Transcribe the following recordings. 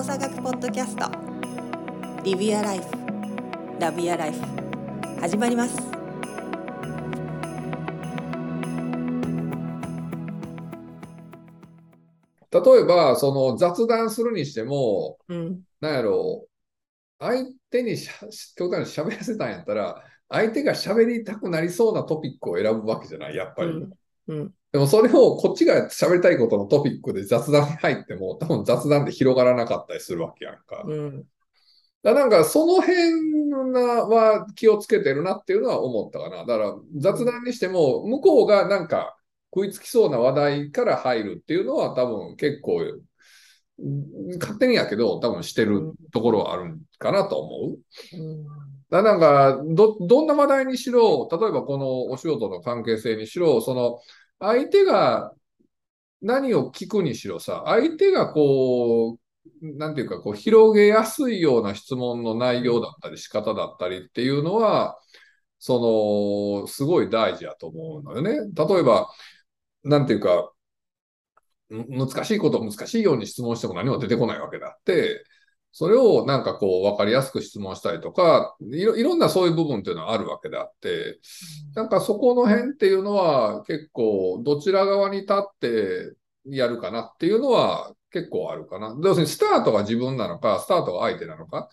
動作学ポッドキャスト。Live Your Life Love Your Life 始まります。例えば、その雑談するにしても、うん。なんやろう、相手にしゃ極端に喋らせたんやったら、相手が喋りたくなりそうなトピックを選ぶわけじゃない、やっぱり。うんうんでもそれをこっちが喋りたいことのトピックで雑談に入っても、多分雑談で広がらなかったりするわけやんか。うんだからなんかその辺なは気をつけてるなっていうのは思ったかな。だから雑談にしても、向こうがなんか食いつきそうな話題から入るっていうのは多分結構、うん勝手にやけど多分してるところはあるんかなと思う。うんだなんかど、どんな話題にしろ、例えばこのお仕事の関係性にしろ、その相手が何を聞くにしろさ、相手がこう、なんていうか、こう広げやすいような質問の内容だったり仕方だったりっていうのは、その、すごい大事やと思うのよね。例えば、なんていうか、難しいことを難しいように質問しても何も出てこないわけだって、それをなんかこう分かりやすく質問したりとか、いろいろんなそういう部分っていうのはあるわけであって、なんかそこの辺っていうのは結構どちら側に立ってやるかなっていうのは結構あるかな。要するにスタートが自分なのか、スタートが相手なのか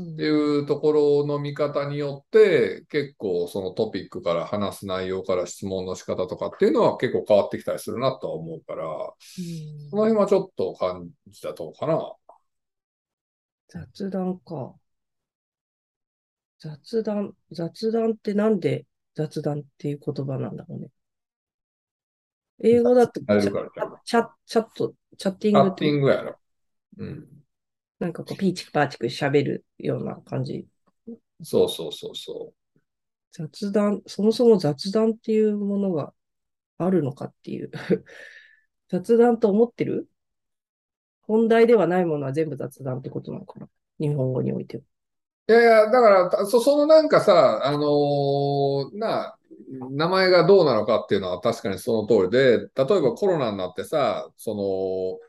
っていうところの見方によって結構そのトピックから話す内容から質問の仕方とかっていうのは結構変わってきたりするなとは思うから、その辺はちょっと感じたとこかな。雑談か。雑談、雑談ってなんで雑談っていう言葉なんだろうね。英語だとチャチャチャット、チャッティチャッングってティングやろ。うん。なんかこうピーチクパーチク喋るような感じ。そうそうそうそ雑談、そもそも雑談っていうものがあるのかっていう。雑談と思ってる？本題ではないものは全部雑談ってことなのかな？日本語においては。う。いやいや、だから、たそ、そのなんかさ、あのーな、名前がどうなのかっていうのは確かにその通りで、例えばコロナになってさ、そ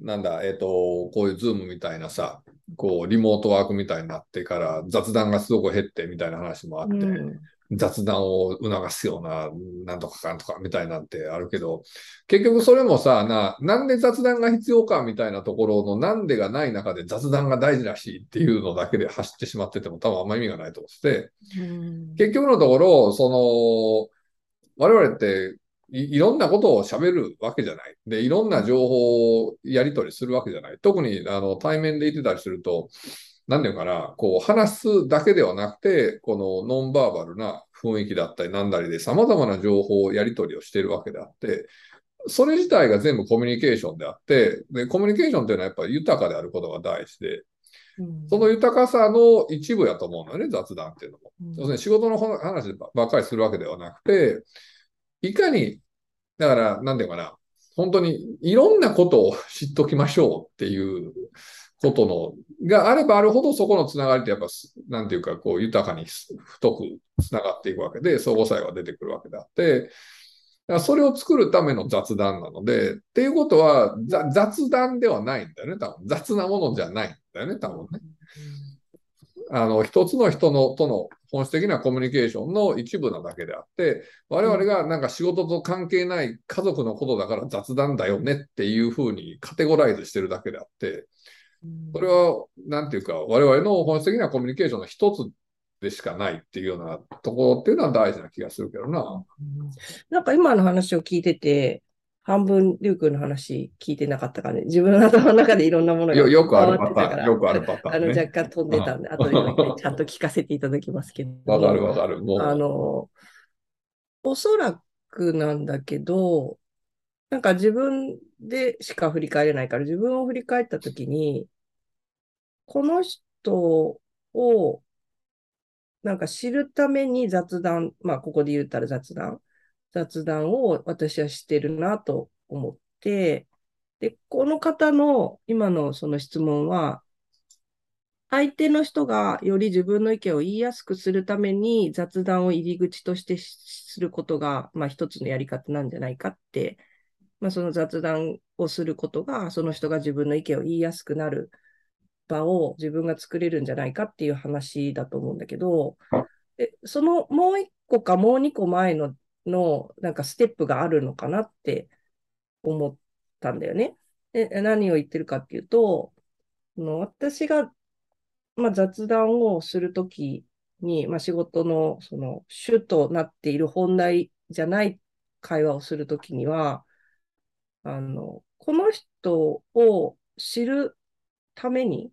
の、なんだ、えっと、こういうズームみたいなさ、こう、リモートワークみたいになってから雑談がすごく減ってみたいな話もあって、うん雑談を促すような、なんとかかんとかみたいなんてあるけど、結局それもさ、な、なんで雑談が必要かみたいなところのなんでがない中で雑談が大事らしいっていうのだけで走ってしまってても多分あんま意味がないと思ってて、うん結局のところ、その、我々っていいろんなことを喋るわけじゃない。で、いろんな情報をやり取りするわけじゃない。特にあの対面で言ってたりすると、なんていうかな、こう話すだけではなくて、このノンバーバルな雰囲気だったりなんだりで様々な情報をやり取りをしているわけであって、それ自体が全部コミュニケーションであって、で、コミュニケーションっていうのはやっぱり豊かであることが大事で、うんその豊かさの一部やと思うのよね、雑談っていうのも。うん要するに仕事の話ばっかりするわけではなくて、いかに、だから、なんていうかな、本当にいろんなことを知っときましょうっていうことの、があればあるほどそこのつながりってやっぱ、なんていうか、こう、豊かに太くつながっていくわけで、相互作用が出てくるわけであって、だそれを作るための雑談なので、っていうことは、雑談ではないんだよね、多分。雑なものじゃないんだよね、多分ね。あの、一つの人のとの本質的なコミュニケーションの一部なだけであって、我々がなんか仕事と関係ない家族のことだから雑談だよねっていうふうにカテゴライズしてるだけであって、それは、なんていうか、我々の本質的なコミュニケーションの一つでしかないっていうようなところっていうのは大事な気がするけどな。なんか今の話を聞いてて、半分リュウ君の話聞いてなかったからね、自分の頭の中でいろんなものがよよくあるパターン、よくあるパタあのーンね。若干飛んでたんで、後でもう一回ちゃんと聞かせていただきますけど。わかるわかる。もう、あの、おそらくなんだけど、なんか自分でしか振り返れないから、自分を振り返ったときに、この人を、なんか知るために雑談、まあ、ここで言ったら雑談、雑談を私はしてるなと思って、で、この方の今のその質問は、相手の人がより自分の意見を言いやすくするために雑談を入り口としてすることが、まあ一つのやり方なんじゃないかって、まあその雑談をすることが、その人が自分の意見を言いやすくなる場を自分が作れるんじゃないかっていう話だと思うんだけど、でそのもう一個かもう二個前の、のなんかステップがあるのかなって思ったんだよね。で何を言ってるかっていうと、の私が、まあ、雑談をするときに、まあ、仕事のその主となっている本題じゃない会話をするときには、あの、この人を知るために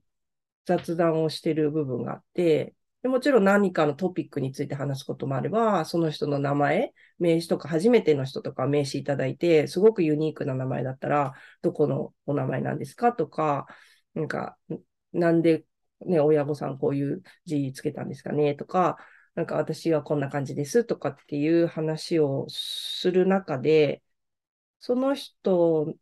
雑談をしてる部分があって、でもちろん何かのトピックについて話すこともあれば、その人の名前、名刺とか初めての人とか名刺いただいて、すごくユニークな名前だったら、どこのお名前なんですかとか、なんか、なんでね、親御さんこういう字つけたんですかねとか、なんか私はこんな感じですとかっていう話をする中で、その人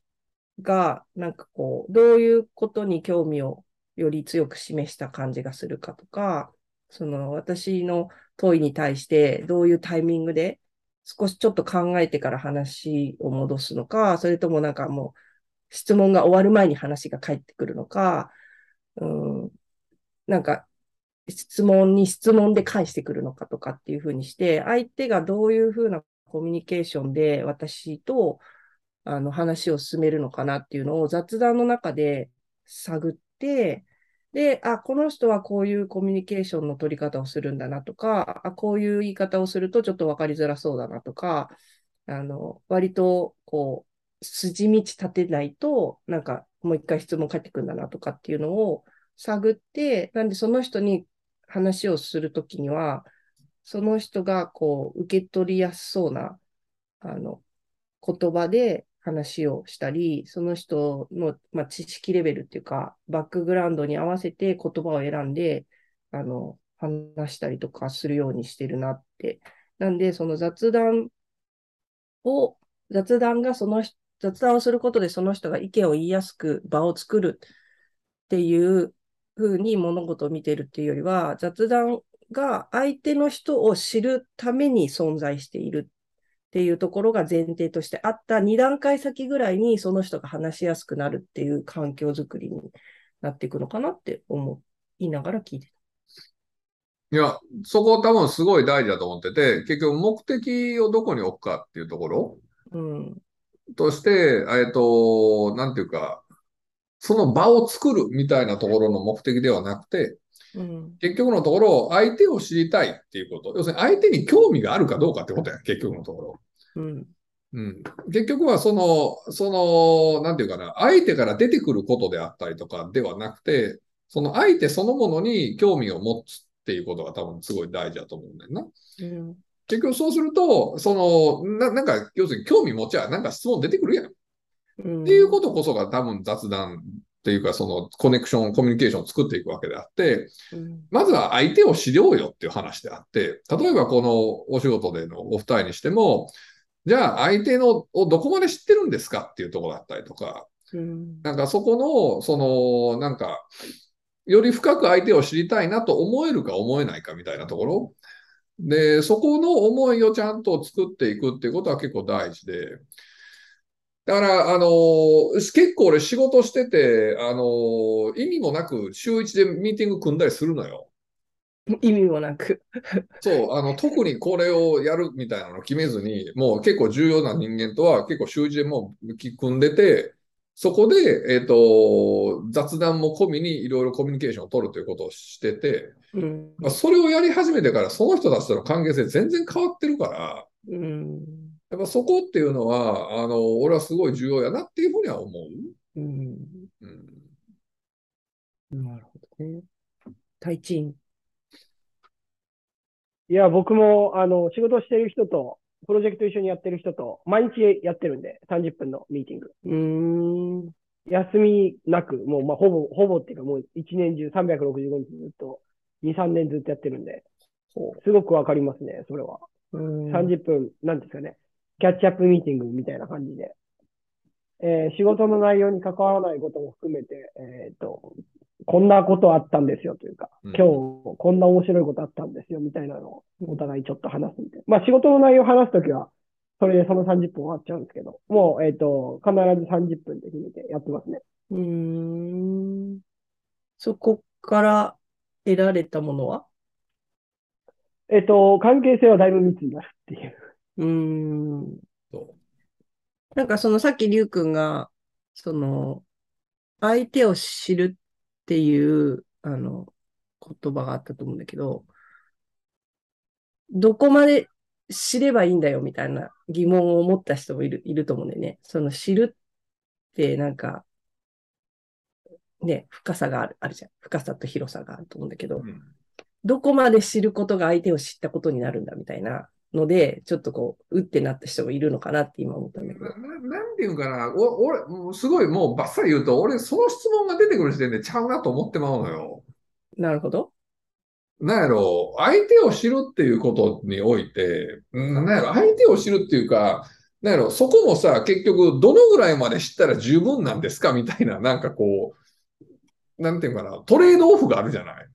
が、なんかこう、どういうことに興味をより強く示した感じがするかとか、その私の問いに対してどういうタイミングで少しちょっと考えてから話を戻すのか、それともなんかもう質問が終わる前に話が返ってくるのか、うん、なんか質問に質問で返してくるのかとかっていうふうにして、相手がどういうふうなコミュニケーションで私とあの話を進めるのかなっていうのを雑談の中で探って、で、あ、この人はこういうコミュニケーションの取り方をするんだなとか、あ、こういう言い方をするとちょっと分かりづらそうだなとか、あの、割と、こう、筋道立てないと、なんか、もう一回質問返ってくるんだなとかっていうのを探って、なんでその人に話をするときには、その人が、こう、受け取りやすそうな、あの、言葉で話をしたり、その人の、まあ、知識レベルっていうか、バックグラウンドに合わせて言葉を選んで、あの、話したりとかするようにしてるなって。なんで、その雑談を、雑談がその、雑談をすることでその人が意見を言いやすく場を作るっていうふうに物事を見てるっていうよりは、雑談が相手の人を知るために存在しているっていうところが前提としてあった2段階先ぐらいにその人が話しやすくなるっていう環境づくりになっていくのかなって思いながら聞いてた。いや、そこ多分すごい大事だと思ってて、結局目的をどこに置くかっていうところ、うん、として、えっと、なんていうか、その場を作るみたいなところの目的ではなくて、うん、結局のところ、相手を知りたいっていうこと。要するに相手に興味があるかどうかってことや、結局のところ。うんうん、結局はその、その、なんていうかな、相手から出てくることであったりとかではなくて、その相手そのものに興味を持つっていうことが多分すごい大事だと思うんだよな。うん、結局そうすると、そのな、なんか、要するに興味持ちゃ、なんか質問出てくるやん。うん、っていうことこそが多分雑談っていうか、そのコネクション、コミュニケーションを作っていくわけであって、うん、まずは相手を知ろうよっていう話であって、例えばこのお仕事でのお二人にしても、じゃあ相手のをどこまで知ってるんですかっていうところだったりとか、うん、なんかそこの、その、なんか、より深く相手を知りたいなと思えるか思えないかみたいなところ。で、そこの思いをちゃんと作っていくっていうことは結構大事で、だから、あのー、結構俺仕事してて、あのー、意味もなく週一でミーティング組んだりするのよ。意味もなく。そう、あの、特にこれをやるみたいなのを決めずに、もう結構重要な人間とは結構週一でもう組んでて、そこで、えっ、ー、と、雑談も込みにいろいろコミュニケーションを取るということをしてて、うん、まあ、それをやり始めてから、その人たちとの関係性全然変わってるから、うんやっぱそこっていうのは、あの、俺はすごい重要やなっていうふうには思う。うん。うん、なるほどね。対賃。いや、僕も、あの、仕事してる人と、プロジェクト一緒にやってる人と、毎日やってるんで、30分のミーティング。うん。休みなく、もう、まあ、ほぼ、ほぼっていうか、もう一年中365日ずっと、2、3年ずっとやってるんで、すごくわかりますね、それは。うん30分、なんですかね。キャッチアップミーティングみたいな感じで、えー、仕事の内容に関わらないことも含めて、えっ、ー、と、こんなことあったんですよというか、今日こんな面白いことあったんですよみたいなのをお互いちょっと話すみたいな。まあ仕事の内容を話すときは、それでその30分終わっちゃうんですけど、もう、えっ、ー、と、必ず30分で決めてやってますね。うーん。そこから得られたものは？えっと、関係性はだいぶ密になるっていう。うーん。そなんかそのさっきりゅうくんが、その、相手を知るっていう、あの、言葉があったと思うんだけど、どこまで知ればいいんだよみたいな疑問を持った人もいる、いると思うんだよね。その知るってなんか、ね、深さがある、あるじゃん。深さと広さがあると思うんだけどう。う、んどこまで知ることが相手を知ったことになるんだみたいなので、ちょっとこう、うってなった人もいるのかなって今思ったんだけど。なななんていうかな、お俺、もうすごいもうバッサリ言うと、俺、その質問が出てくる時点でちゃうなと思ってまうのよ。なるほど。なんやろ、相手を知るっていうことにおいて、うんなんやろ、相手を知るっていうか、なんやろ、そこもさ、結局、どのぐらいまで知ったら十分なんですかみたいな、なんかこう、なんていうかな、トレードオフがあるじゃない。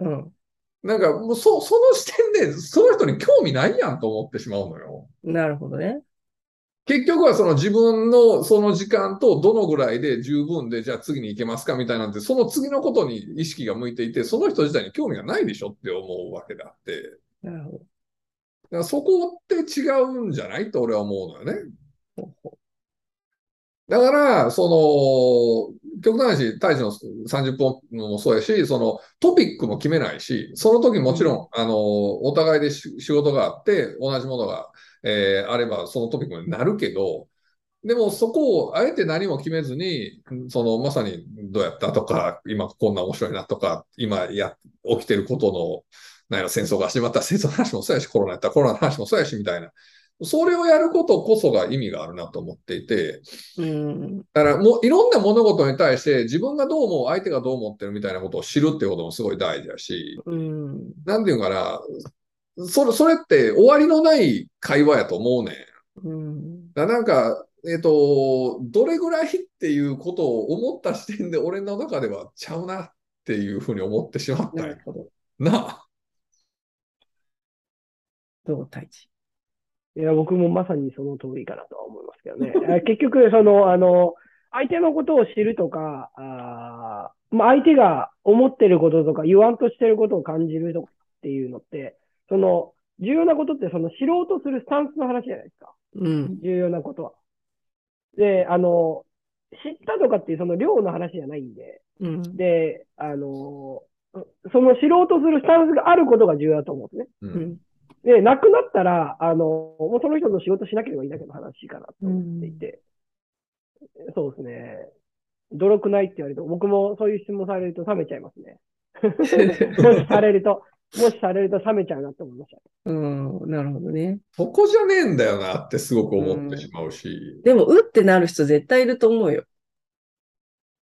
うん。なんか、もうそ、その視点で、その人に興味ないやんと思ってしまうのよ。なるほどね。結局はその自分のその時間とどのぐらいで十分で、じゃあ次に行けますかみたいなんて、その次のことに意識が向いていて、その人自体に興味がないでしょって思うわけであって。なるほど。だからそこって違うんじゃない？と俺は思うのよね。ほうほだから、その、極端な話、大使の30分もそうやし、そのトピックも決めないし、その時もちろん、あの、お互いでし仕事があって、同じものが、えーあれば、そのトピックになるけど、でもそこをあえて何も決めずに、そのまさにどうやったとか、今こんな面白いなとか、今や、起きてることの、なんやろ、戦争が始まったら戦争の話もそうやし、コロナやったらコロナの話もそうやし、みたいな。それをやることこそが意味があるなと思っていて、う。うん。だからもういろんな物事に対して自分がどう思う、相手がどう思ってるみたいなことを知るっていうこともすごい大事だし、うん。なんていうかな、それ、それって終わりのない会話やと思うねん。うん。だなんか、えっと、どれぐらいっていうことを思った視点で俺の中ではちゃうなっていうふうに思ってしまったんやなるほど。なあ。どう、太一？いや、僕もまさにその通りかなとは思いますけどね。あ 結局、その、あの、相手のことを知るとか、あーまあ、相手が思ってることとか言わんとしてることを感じるとかっていうのって、その、重要なことってその知ろうとするスタンスの話じゃないですか。うん。重要なことは。で、あの、知ったとかっていうその量の話じゃないんで、うん。で、あの、その知ろうとするスタンスがあることが重要だと思うんですね。う。うんん。で、なくなったら、あの、もうその人の仕事しなければいいだけの話かなと思っていて、そうですね。努力ないって言われると、僕もそういう質問されると冷めちゃいますね。もしされると、もしされると冷めちゃうなって思いました。うん。なるほどね。そこじゃねえんだよなってすごく思ってしまうし、でも、うってなる人絶対いると思うよ。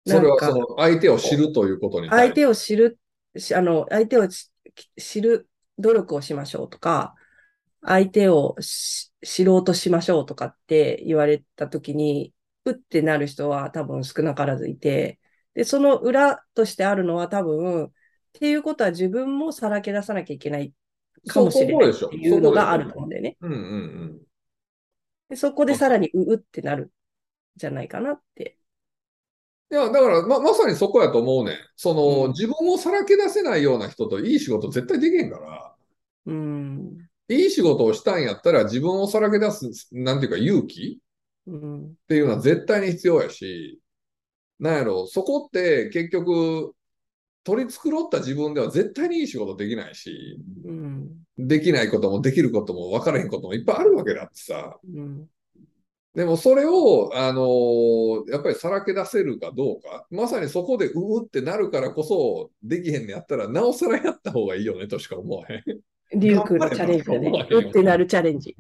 それはその相手を知るということに。相手を知る、しあの、相手をし知る努力をしましょうとか、相手をし知ろうとしましょうとかって言われたときに、うってなる人は多分少なからずいて、で、その裏としてあるのは多分、っていうことは自分もさらけ出さなきゃいけないかもしれないっていうのがあると思うんだよね。うんうんうん。でそこでさらにううってなるんじゃないかなって。いや、だからま、まさにそこやと思うねん。その、うん自分をさらけ出せないような人といい仕事絶対できへんから、うん。いい仕事をしたんやったら自分をさらけ出す、なんていうか勇気うん。っていうのは絶対に必要やし、なんやろ、そこって結局、取り繕った自分では絶対にいい仕事できないし、うん。できないこともできることも分からへんこともいっぱいあるわけだってさ。うん。でもそれを、あのーやっぱりさらけ出せるかどうか、まさにそこでううってなるからこそ、できへんのやったら、なおさらやった方がいいよねとしか思わへん。いリュウ君のチャレンジだね。うってなるチャレンジ。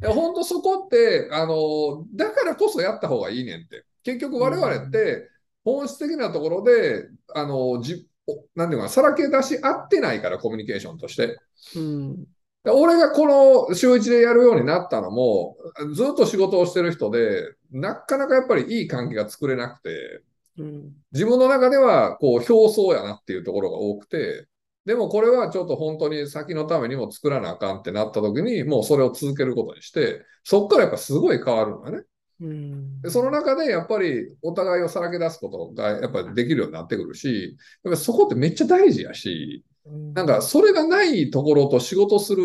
や、ほんとそこって、あのーだからこそやった方がいいねんって。結局我々って、本質的なところで、あのーじおなんていうかな、さらけ出し合ってないから、コミュニケーションとして。うん。俺がこの週一でやるようになったのも、ずっと仕事をしてる人で、なかなかやっぱりいい関係が作れなくて、うん。自分の中ではこう表層やなっていうところが多くて、でもこれはちょっと本当に先のためにも作らなあかんってなった時に、もうそれを続けることにして、そっからやっぱすごい変わるのよね。うんでその中でやっぱりお互いをさらけ出すことがやっぱりできるようになってくるし、やっぱそこってめっちゃ大事やし、なんかそれがないところと仕事する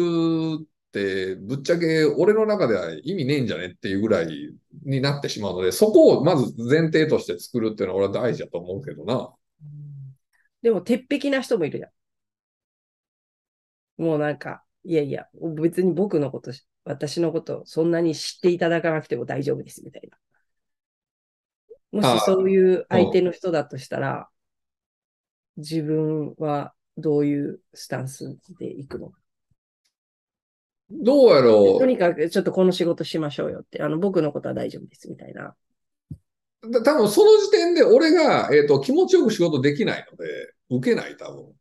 ってぶっちゃけ俺の中では意味ねえんじゃねっていうぐらいになってしまうので、そこをまず前提として作るっていうのは俺は大事だと思うけどな。うんでも、鉄壁な人もいるじゃん。もうなんか、いやいや、別に僕のこと、私のこと、そんなに知っていただかなくても大丈夫です、みたいな。もしそういう相手の人だとしたら、自分はどういうスタンスでいくの？どうやろう？とにかく、ちょっとこの仕事しましょうよって、あの、僕のことは大丈夫です、みたいな。だ多分その時点で俺が、えー、と気持ちよく仕事できないので、受けない、多分。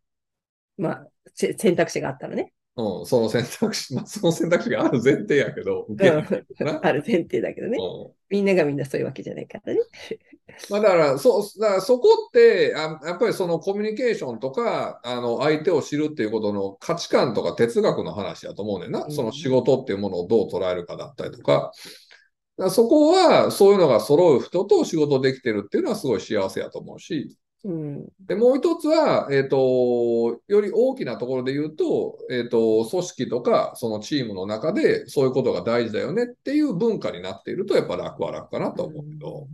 まあ、せ選択肢があったらね。うん、その選択肢、まあ、その選択肢がある前提やけど、受けないな。ある前提だけどね。うんみんながみんなそういうわけじゃないからね。まあ、だから、そう、だからそこってあ、やっぱりそのコミュニケーションとか、あの、相手を知るっていうことの価値観とか哲学の話だと思うねんな。うんその仕事っていうものをどう捉えるかだったりとか。だからそこは、そういうのが揃う人と仕事できてるっていうのはすごい幸せやと思うし。うん。で、もう一つは、えっ、と、より大きなところで言うと、えっ、と、組織とか、そのチームの中で、そういうことが大事だよねっていう文化になっていると、やっぱ楽は楽かなと思うけど。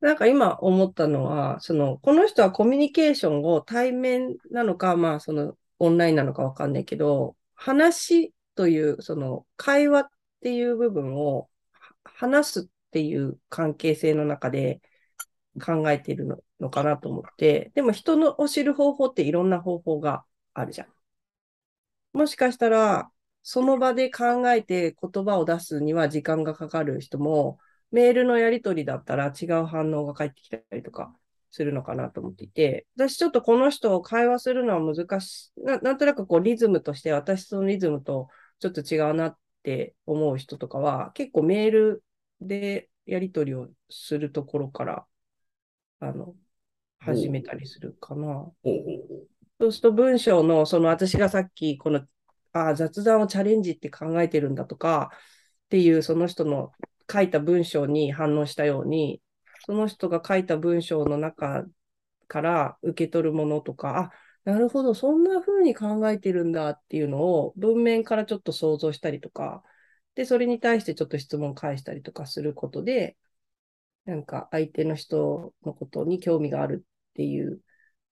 なんか今思ったのは、その、この人はコミュニケーションを対面なのか、まあ、その、オンラインなのかわかんないけど、話という、その、会話っていう部分を、は話すっていう関係性の中で考えてるののかなと思って、でも人のを知る方法っていろんな方法があるじゃん。もしかしたら、その場で考えて言葉を出すには時間がかかる人も、メールのやり取りだったら違う反応が返ってきたりとかするのかなと思っていて、私ちょっとこの人を会話するのは難しい、ななんとなくこうリズムとして私のリズムとちょっと違うなって思う人とかは、結構メールでやり取りをするところから、あの、始めたりするかな。そうすると文章の、その私がさっき、この、ああ、雑談をチャレンジって考えてるんだとか、っていうその人の書いた文章に反応したように、その人が書いた文章の中から受け取るものとか、あ、なるほど、そんな風に考えてるんだっていうのを文面からちょっと想像したりとか、で、それに対してちょっと質問返したりとかすることで、なんか相手の人のことに興味があるっていう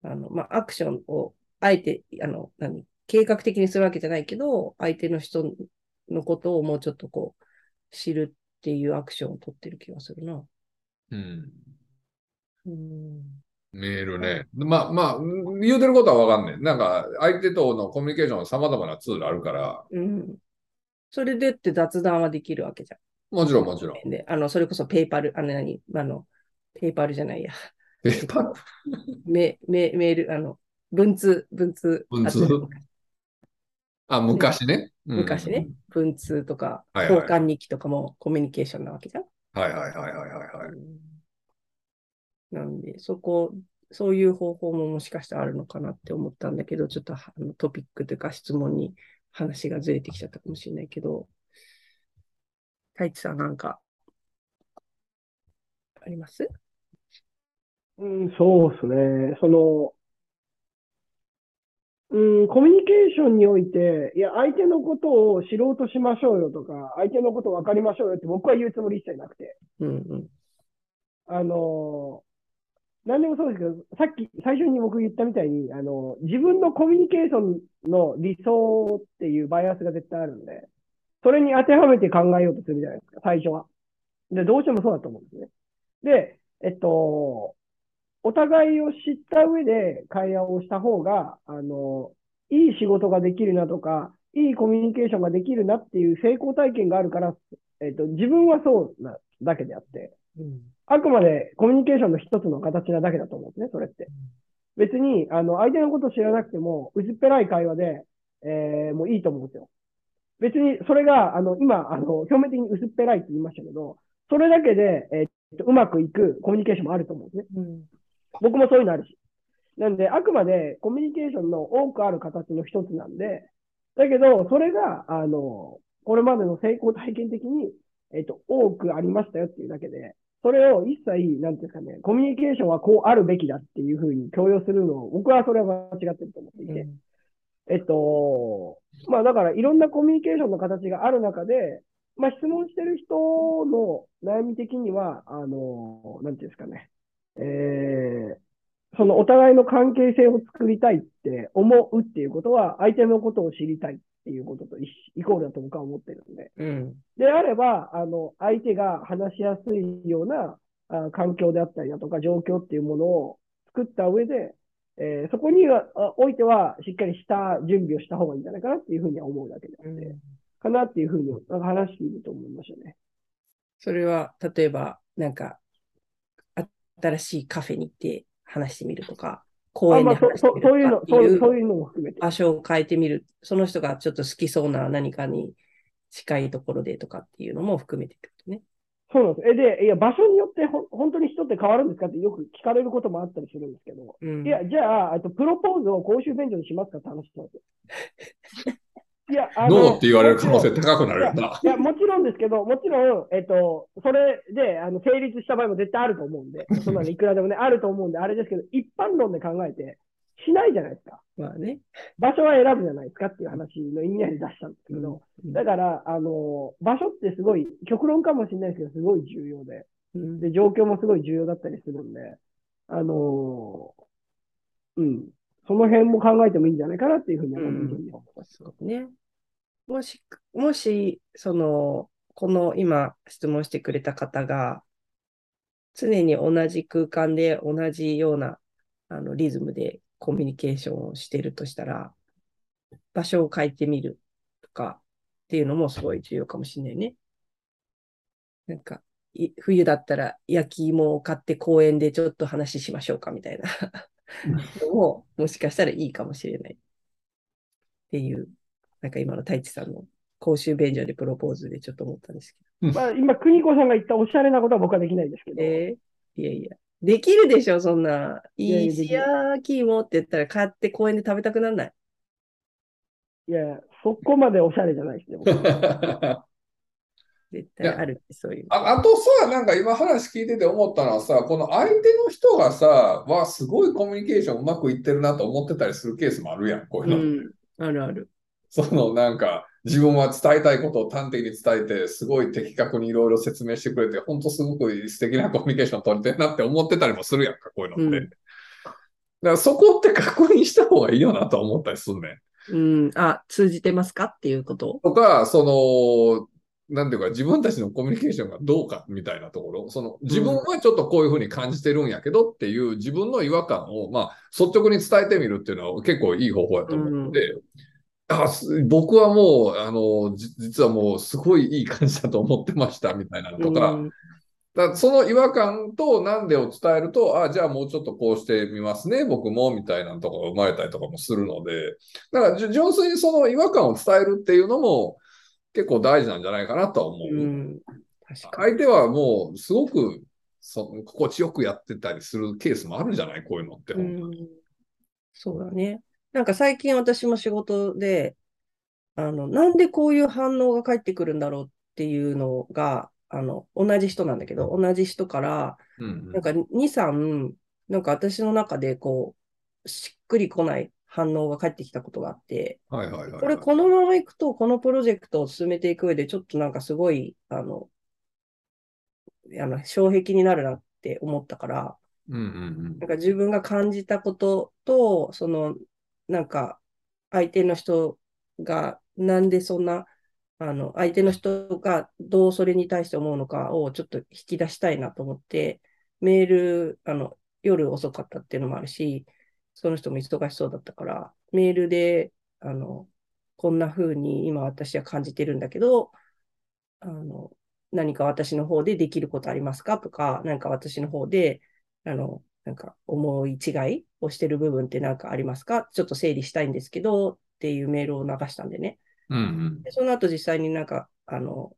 あの、まあ、アクションを、あえて、あの、何、計画的にするわけじゃないけど、相手の人のことをもうちょっとこう、知るっていうアクションを取ってる気がするな。うん。うん。メールね。まあまあ、言うてることはわかんねえ。なんか、相手とのコミュニケーションは様々なツールあるから、うん。それでって雑談はできるわけじゃん。もちろんもちろん。で、あの、それこそペイパル、あの何、あの、ペイパルじゃないや。ペーパーメ、メ、メール、あの、文通、文通。文通？あ昔ね。うん昔ね。文通とか、はいはい交換日記とかもコミュニケーションなわけじゃん。はいはいはいはいはいはい。なんで、そこ、そういう方法ももしかしたらあるのかなって思ったんだけど、ちょっとあのトピックというか質問に話がずれてきちゃったかもしれないけど、太一さんなんか、あります？うん、そうですね。その、うん、コミュニケーションにおいて、いや、相手のことを知ろうとしましょうよとか、相手のことを分かりましょうよって僕は言うつもり一切なくて。うんうん。あの、何でもそうですけど、さっき最初に僕言ったみたいに、あの、自分のコミュニケーションの理想っていうバイアスが絶対あるんで、それに当てはめて考えようとするじゃないですか、最初は。で、どうしてもそうだと思うんですね。で、えっと、お互いを知った上で会話をした方が、あの、いい仕事ができるなとか、いいコミュニケーションができるなっていう成功体験があるから、えっと、自分はそうなだけであって、うんあくまでコミュニケーションの一つの形なだけだと思うんですね、それって。別に、あの、相手のことを知らなくても、薄っぺらい会話で、えーもういいと思うんですよ。別に、それが、あの、今、あの、表面的に薄っぺらいって言いましたけど、それだけで、えーっとうまくいくコミュニケーションもあると思うんですね。うん僕もそういうのあるし。なんで、あくまでコミュニケーションの多くある形の一つなんで、だけど、それが、あの、これまでの成功体験的に、えっと、多くありましたよっていうだけで、それを一切、なんていうかね、コミュニケーションはこうあるべきだっていうふうに強要するのを、僕はそれは間違ってると思っていて、えっと、まあだからいろんなコミュニケーションの形がある中で、まあ質問してる人の悩み的には、あの、なんていうんですかね、えー、そのお互いの関係性を作りたいって思うっていうことは、相手のことを知りたいっていうこととイコールだと僕は思ってるんで。うん。であれば、あの、相手が話しやすいようなあ環境であったりだとか状況っていうものを作った上で、えー、そこには、おいては、しっかりした準備をした方がいいんじゃないかなっていうふうには思うだけであっかなっていうふうに、話していると思いましたね。それは、例えば、なんか、新しいカフェに行って話してみるとか、公園で話してみるとかそういうの、そういうのも含めて。場所を変えてみる。その人がちょっと好きそうな何かに近いところでとかっていうのも含めてってことね。そうなんです。え、で、いや、場所によってほ本当に人って変わるんですかってよく聞かれることもあったりするんですけど、うん、いや、じゃあ、あとプロポーズを公衆便所にしますかって話なんですよ。いや、あの、ノーって言われる可能性高くなるよな。いや、もちろんですけど、もちろん、えっと、それで、あの、成立した場合も絶対あると思うんで、そんなのいくらでもね、あると思うんで、あれですけど、一般論で考えて、しないじゃないですか。まあね。場所は選ぶじゃないですかっていう話の意味合いで出したんですけど、うん、だから、あの、場所ってすごい、極論かもしれないですけど、すごい重要で、うん、で、状況もすごい重要だったりするんで、あの、うん、その辺も考えてもいいんじゃないかなっていうふうに思います。そうね。もし、もし、その、この今質問してくれた方が、常に同じ空間で同じようなあのリズムでコミュニケーションをしているとしたら、場所を変えてみるとかっていうのもすごい重要かもしれないね。なんか、冬だったら焼き芋を買って公園でちょっと話しましょうかみたいなのも、もしかしたらいいかもしれない。っていうなんか今の太一さんの公衆便所でプロポーズでちょっと思ったんですけど。まあ、今、邦子さんが言ったおしゃれなことは僕はできないですけど。えー、いやいや。できるでしょ、そんな。いいし焼き芋って言ったら買って公園で食べたくならない。いや、そこまでおしゃれじゃないですね、絶対あるって、そういう。ああとさ、なんか今話聞いてて思ったのはさ、この相手の人がさ、わ、すごいコミュニケーションうまくいってるなと思ってたりするケースもあるやん、こういうの。うん、あるある。そのなんか、自分は伝えたいことを端的に伝えて、すごい的確にいろいろ説明してくれて、本当すごく素敵なコミュニケーション取れてるなって思ってたりもするやんか、こういうのって。うん、だからそこって確認した方がいいよなと思ったりすんねん。うん、あ、通じてますかっていうこと？とか、その、なんていうか、自分たちのコミュニケーションがどうかみたいなところ、その自分はちょっとこういうふうに感じてるんやけどっていう自分の違和感を、まあ、率直に伝えてみるっていうのは結構いい方法やと思うので、うんあ僕はもう、あの、実はもうすごいいい感じだと思ってましたみたいなのとか、だその違和感となんでを伝えると、あじゃあもうちょっとこうしてみますね、僕も、みたいなとこが生まれたりとかもするので、だから純粋にその違和感を伝えるっていうのも結構大事なんじゃないかなとは思う。うん、相手はもうすごくそ心地よくやってたりするケースもあるじゃない、こういうのって。うん、そうだね。なんか最近私も仕事で、あの、なんでこういう反応が返ってくるんだろうっていうのが、あの、同じ人なんだけど、同じ人から、なんか2、3、なんか私の中でこう、しっくりこない反応が返ってきたことがあって、はいはいはい、これこのままいくと、このプロジェクトを進めていく上で、ちょっとなんかすごい、あの、あの、障壁になるなって思ったから、うんうんうん、なんか自分が感じたことと、そのなんか、相手の人が、なんでそんな、あの、相手の人がどうそれに対して思うのかをちょっと引き出したいなと思って、メール、あの、夜遅かったっていうのもあるし、その人も忙しそうだったから、メールで、あの、こんな風に今私は感じてるんだけど、あの、何か私の方でできることありますかとか、何か私の方で、あの、なんか思い違いをしてる部分って何かありますか？ちょっと整理したいんですけどっていうメールを流したんでね。うんうん、でその後実際になんか、あの、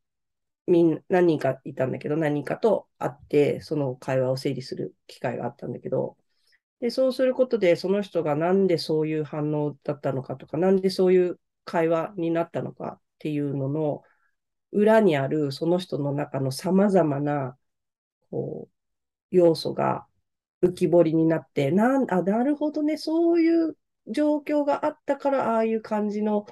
みんな、何人かいたんだけど、何人かと会って、その会話を整理する機会があったんだけど、で、そうすることで、その人がなんでそういう反応だったのかとか、なんでそういう会話になったのかっていうのの、裏にあるその人の中の様々な、こう、要素が浮き彫りになって、なん、あ、なるほどね、そういう状況があったから、ああいう感じの、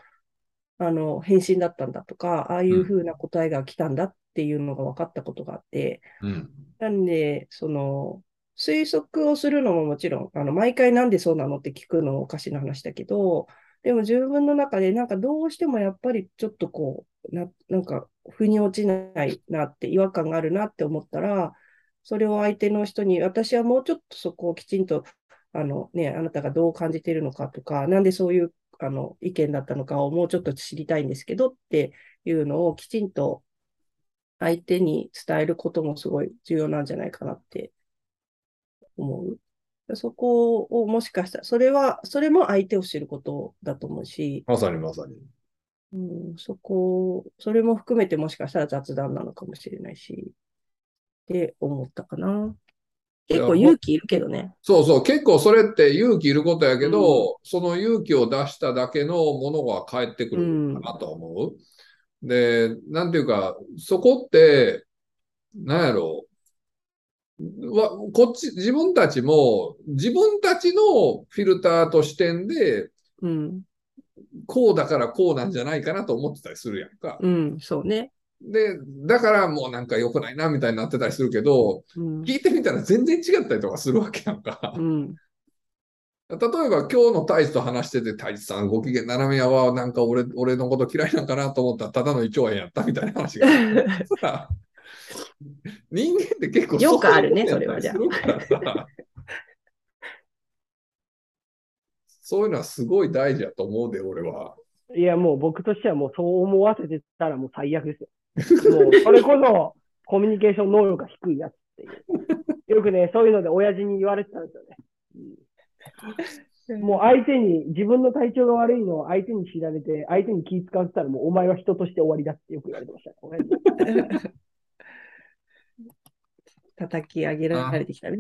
あの、返信だったんだとか、ああいうふうな答えが来たんだっていうのが分かったことがあって、うん、なんで、その、推測をするのももちろん、あの、毎回なんでそうなのって聞くのもおかしな話だけど、でも自分の中でなんかどうしてもやっぱりちょっとこう、な、なんか腑に落ちないなって違和感があるなって思ったら、それを相手の人に、私はもうちょっとそこをきちんと、あのね、あなたがどう感じているのかとか、なんでそういうあの意見だったのかをもうちょっと知りたいんですけどっていうのをきちんと相手に伝えることもすごい重要なんじゃないかなって思う。そこをもしかしたら、それは、それも相手を知ることだと思うし、まさにまさに。うん、そこ、それも含めてもしかしたら雑談なのかもしれないし、って思ったかな。結構勇気いるけどね。そうそう、結構それって勇気いることやけど、うん、その勇気を出しただけのものが返ってくるかなと思う。うん、で、なんていうか、そこって、なんやろう、わこっち、自分たちも、自分たちのフィルターと視点で、うん、こうだからこうなんじゃないかなと思ってたりするやんか。うん、そうね。で、だからもうなんか良くないなみたいになってたりするけど、うん、聞いてみたら全然違ったりとかするわけやんか。うん、例えば今日の太一と話してて、太一さんご機嫌斜めやはなんか俺俺のこと嫌いなんかなと思ったらただの胃腸炎やったみたいな話が 人間って結構よくあるね、それはじゃあ。そういうのはすごい大事やと思うで、俺は。いや、もう僕としてはもうそう思わせてたらもう最悪ですよ。もう、それこそ、コミュニケーション能力が低いやつっていう。よくね、そういうので親父に言われてたんですよね。もう相手に、自分の体調が悪いのを相手に知られて、相手に気使わせたら、もうお前は人として終わりだってよく言われてました。叩き上げられてきたね。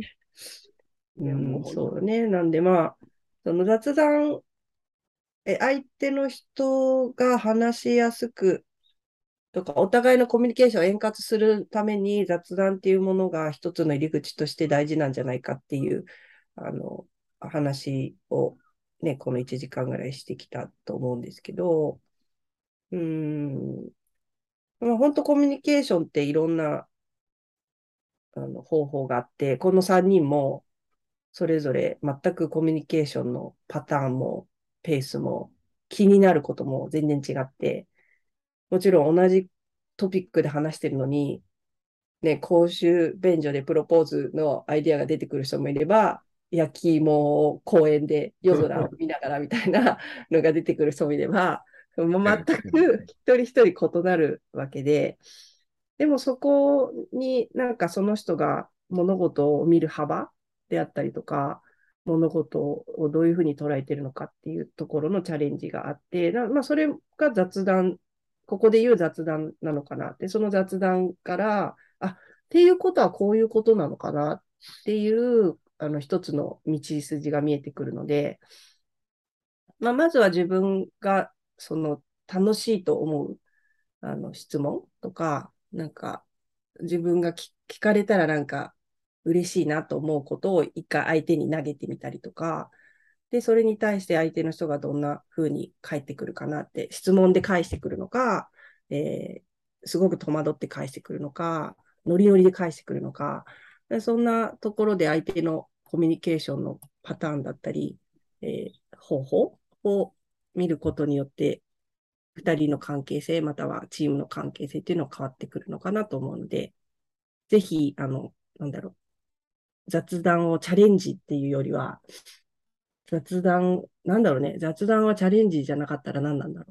うん、そうね。なんでまあ、その雑談、え、相手の人が話しやすくとか、お互いのコミュニケーションを円滑するために雑談っていうものが一つの入り口として大事なんじゃないかっていう、あの、話をね、この1時間ぐらいしてきたと思うんですけど、うん、まあ、本当コミュニケーションっていろんなあの方法があって、この3人もそれぞれ全くコミュニケーションのパターンもペースも気になることも全然違って、もちろん同じトピックで話してるのに、ね、公衆便所でプロポーズのアイディアが出てくる人もいれば、焼き芋を公園で夜空を見ながらみたいなのが出てくる人もいれば、もう全く一人一人異なるわけで、でもそこになんかその人が物事を見る幅であったりとか、物事をどういうふうに捉えてるのかっていうところのチャレンジがあって、まあ、それが雑談ここで言う雑談なのかな？って、その雑談から、あ、っていうことはこういうことなのかなっていう、あの、一つの道筋が見えてくるので、まあ、まずは自分が、その、楽しいと思う、あの、質問とか、なんか、自分が聞かれたらなんか、嬉しいなと思うことを一回相手に投げてみたりとか、で、それに対して相手の人がどんな風に返ってくるかなって、質問で返してくるのか、えー、すごく戸惑って返してくるのか、ノリノリで返してくるのか、そんなところで相手のコミュニケーションのパターンだったり、えー、方法を見ることによって、2人の関係性、またはチームの関係性っていうのが変わってくるのかなと思うので、ぜひ、あの、なんだろう、雑談をチャレンジっていうよりは、雑談、なんだろうね。雑談はチャレンジじゃなかったら何なんだろ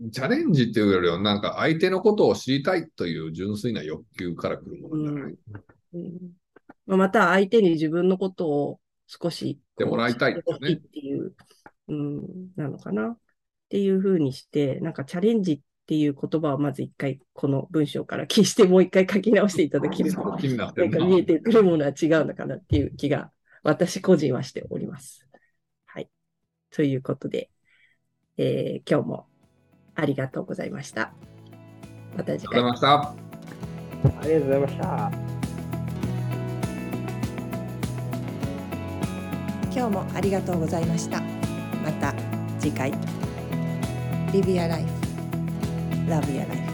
う。チャレンジっていうよりは、なんか相手のことを知りたいという純粋な欲求から来るものじゃない？うんうん、また相手に自分のことを少してもらいたいってね。っていう、うん、なのかな。っていうふうにして、なんかチャレンジっていう言葉をまず一回この文章から消してもう一回書き直していただけると、なんか見えてくるものは違うのかなっていう気が私個人はしております。はい。ということで、えー、今日もありがとうございました。また次回ありがとうござい。ました。ありがとうございました。今日もありがとうございました。また次回。Live your life. Love your life.